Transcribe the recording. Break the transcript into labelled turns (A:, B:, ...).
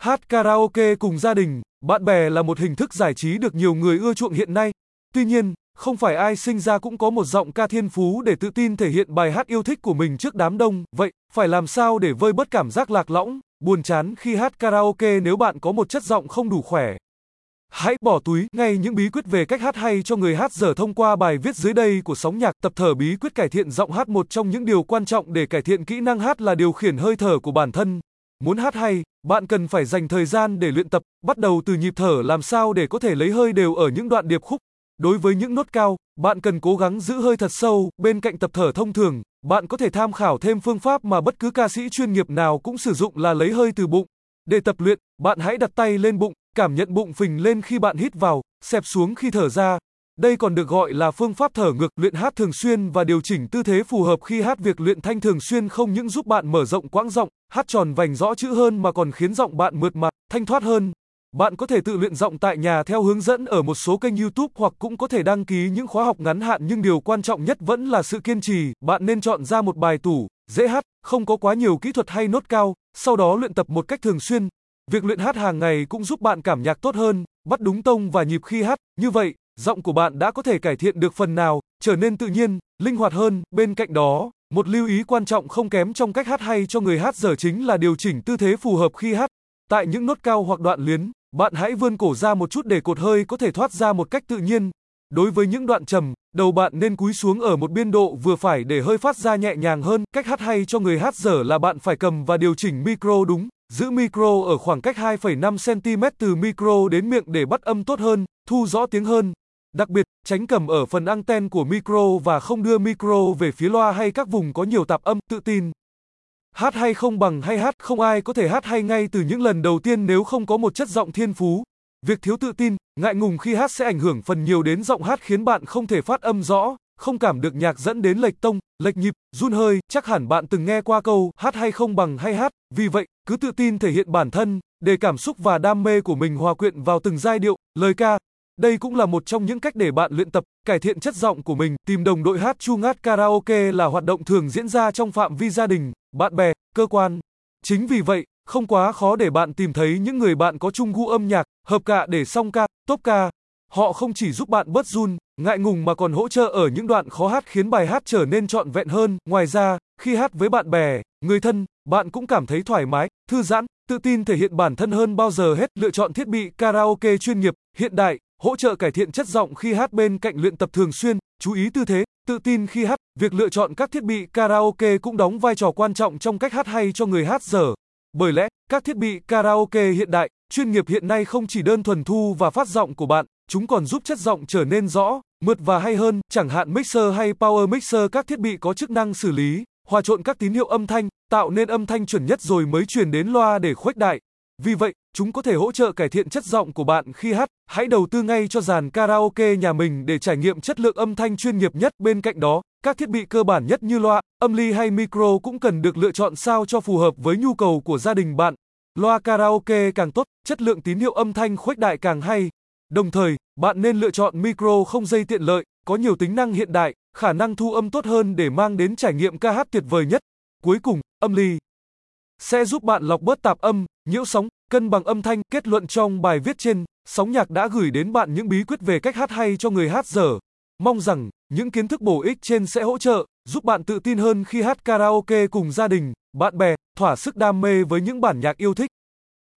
A: Hát karaoke cùng gia đình, bạn bè là một hình thức giải trí được nhiều người ưa chuộng hiện nay. Tuy nhiên, không phải ai sinh ra cũng có một giọng ca thiên phú để tự tin thể hiện bài hát yêu thích của mình trước đám đông. Vậy, phải làm sao để vơi bớt cảm giác lạc lõng, buồn chán khi hát karaoke nếu bạn có một chất giọng không đủ khỏe? Hãy bỏ túi ngay những bí quyết về cách hát hay cho người hát dở thông qua bài viết dưới đây của Sóng Nhạc tập thở bí quyết cải thiện giọng hát một trong những điều quan trọng để cải thiện kỹ năng hát là điều khiển hơi thở của bản thân. Muốn hát hay, bạn cần phải dành thời gian để luyện tập, bắt đầu từ nhịp thở làm sao để có thể lấy hơi đều ở những đoạn điệp khúc. Đối với những nốt cao, bạn cần cố gắng giữ hơi thật sâu, bên cạnh tập thở thông thường, bạn có thể tham khảo thêm phương pháp mà bất cứ ca sĩ chuyên nghiệp nào cũng sử dụng là lấy hơi từ bụng. Để tập luyện, bạn hãy đặt tay lên bụng, cảm nhận bụng phình lên khi bạn hít vào, xẹp xuống khi thở ra. Đây còn được gọi là phương pháp thở ngược, luyện hát thường xuyên và điều chỉnh tư thế phù hợp khi hát việc luyện thanh thường xuyên không những giúp bạn mở rộng quãng giọng, hát tròn vành rõ chữ hơn mà còn khiến giọng bạn mượt mà, thanh thoát hơn. Bạn có thể tự luyện giọng tại nhà theo hướng dẫn ở một số kênh YouTube hoặc cũng có thể đăng ký những khóa học ngắn hạn nhưng điều quan trọng nhất vẫn là sự kiên trì. Bạn nên chọn ra một bài tủ, dễ hát, không có quá nhiều kỹ thuật hay nốt cao, sau đó luyện tập một cách thường xuyên. Việc luyện hát hàng ngày cũng giúp bạn cảm nhạc tốt hơn, bắt đúng tông và nhịp khi hát. Như vậy, giọng của bạn đã có thể cải thiện được phần nào, trở nên tự nhiên, linh hoạt hơn. Bên cạnh đó, một lưu ý quan trọng không kém trong cách hát hay cho người hát dở chính là điều chỉnh tư thế phù hợp khi hát. Tại những nốt cao hoặc đoạn luyến, bạn hãy vươn cổ ra một chút để cột hơi có thể thoát ra một cách tự nhiên. Đối với những đoạn trầm, đầu bạn nên cúi xuống ở một biên độ vừa phải để hơi phát ra nhẹ nhàng hơn. Cách hát hay cho người hát dở là bạn phải cầm và điều chỉnh micro đúng, giữ micro ở khoảng cách 2,5 cm từ micro đến miệng để bắt âm tốt hơn, thu rõ tiếng hơn. Đặc biệt, tránh cầm ở phần anten của micro và không đưa micro về phía loa hay các vùng có nhiều tạp âm, tự tin. Hát hay không bằng hay hát, không ai có thể hát hay ngay từ những lần đầu tiên nếu không có một chất giọng thiên phú. Việc thiếu tự tin, ngại ngùng khi hát sẽ ảnh hưởng phần nhiều đến giọng hát khiến bạn không thể phát âm rõ, không cảm được nhạc dẫn đến lệch tông, lệch nhịp, run hơi, chắc hẳn bạn từng nghe qua câu hát hay không bằng hay hát, vì vậy, cứ tự tin thể hiện bản thân, để cảm xúc và đam mê của mình hòa quyện vào từng giai điệu, lời ca. Đây cũng là một trong những cách để bạn luyện tập, cải thiện chất giọng của mình. Tìm đồng đội hát chu ngát karaoke là hoạt động thường diễn ra trong phạm vi gia đình, bạn bè, cơ quan. Chính vì vậy, không quá khó để bạn tìm thấy những người bạn có chung gu âm nhạc, hợp cả để song ca, top ca. Họ không chỉ giúp bạn bớt run, ngại ngùng mà còn hỗ trợ ở những đoạn khó hát khiến bài hát trở nên trọn vẹn hơn. Ngoài ra, khi hát với bạn bè, người thân, bạn cũng cảm thấy thoải mái, thư giãn, tự tin thể hiện bản thân hơn bao giờ hết. Lựa chọn thiết bị karaoke chuyên nghiệp, hiện đại, hỗ trợ cải thiện chất giọng khi hát bên cạnh luyện tập thường xuyên, chú ý tư thế, tự tin khi hát. Việc lựa chọn các thiết bị karaoke cũng đóng vai trò quan trọng trong cách hát hay cho người hát dở. Bởi lẽ, các thiết bị karaoke hiện đại, chuyên nghiệp hiện nay không chỉ đơn thuần thu và phát giọng của bạn, chúng còn giúp chất giọng trở nên rõ, mượt và hay hơn, chẳng hạn mixer hay power mixer các thiết bị có chức năng xử lý, hòa trộn các tín hiệu âm thanh, tạo nên âm thanh chuẩn nhất rồi mới truyền đến loa để khuếch đại. Vì vậy, chúng có thể hỗ trợ cải thiện chất giọng của bạn khi hát. Hãy đầu tư ngay cho dàn karaoke nhà mình để trải nghiệm chất lượng âm thanh chuyên nghiệp nhất. Bên cạnh đó, các thiết bị cơ bản nhất như loa, âm ly hay micro cũng cần được lựa chọn sao cho phù hợp với nhu cầu của gia đình bạn. Loa karaoke càng tốt, chất lượng tín hiệu âm thanh khuếch đại càng hay. Đồng thời, bạn nên lựa chọn micro không dây tiện lợi, có nhiều tính năng hiện đại, khả năng thu âm tốt hơn để mang đến trải nghiệm ca hát tuyệt vời nhất. Cuối cùng, âm ly sẽ giúp bạn lọc bớt tạp âm, nhiễu sóng, cân bằng âm thanh. Kết luận trong bài viết trên, Sóng Nhạc đã gửi đến bạn những bí quyết về cách hát hay cho người hát dở. Mong rằng những kiến thức bổ ích trên sẽ hỗ trợ, giúp bạn tự tin hơn khi hát karaoke cùng gia đình, bạn bè, thỏa sức đam mê với những bản nhạc yêu thích.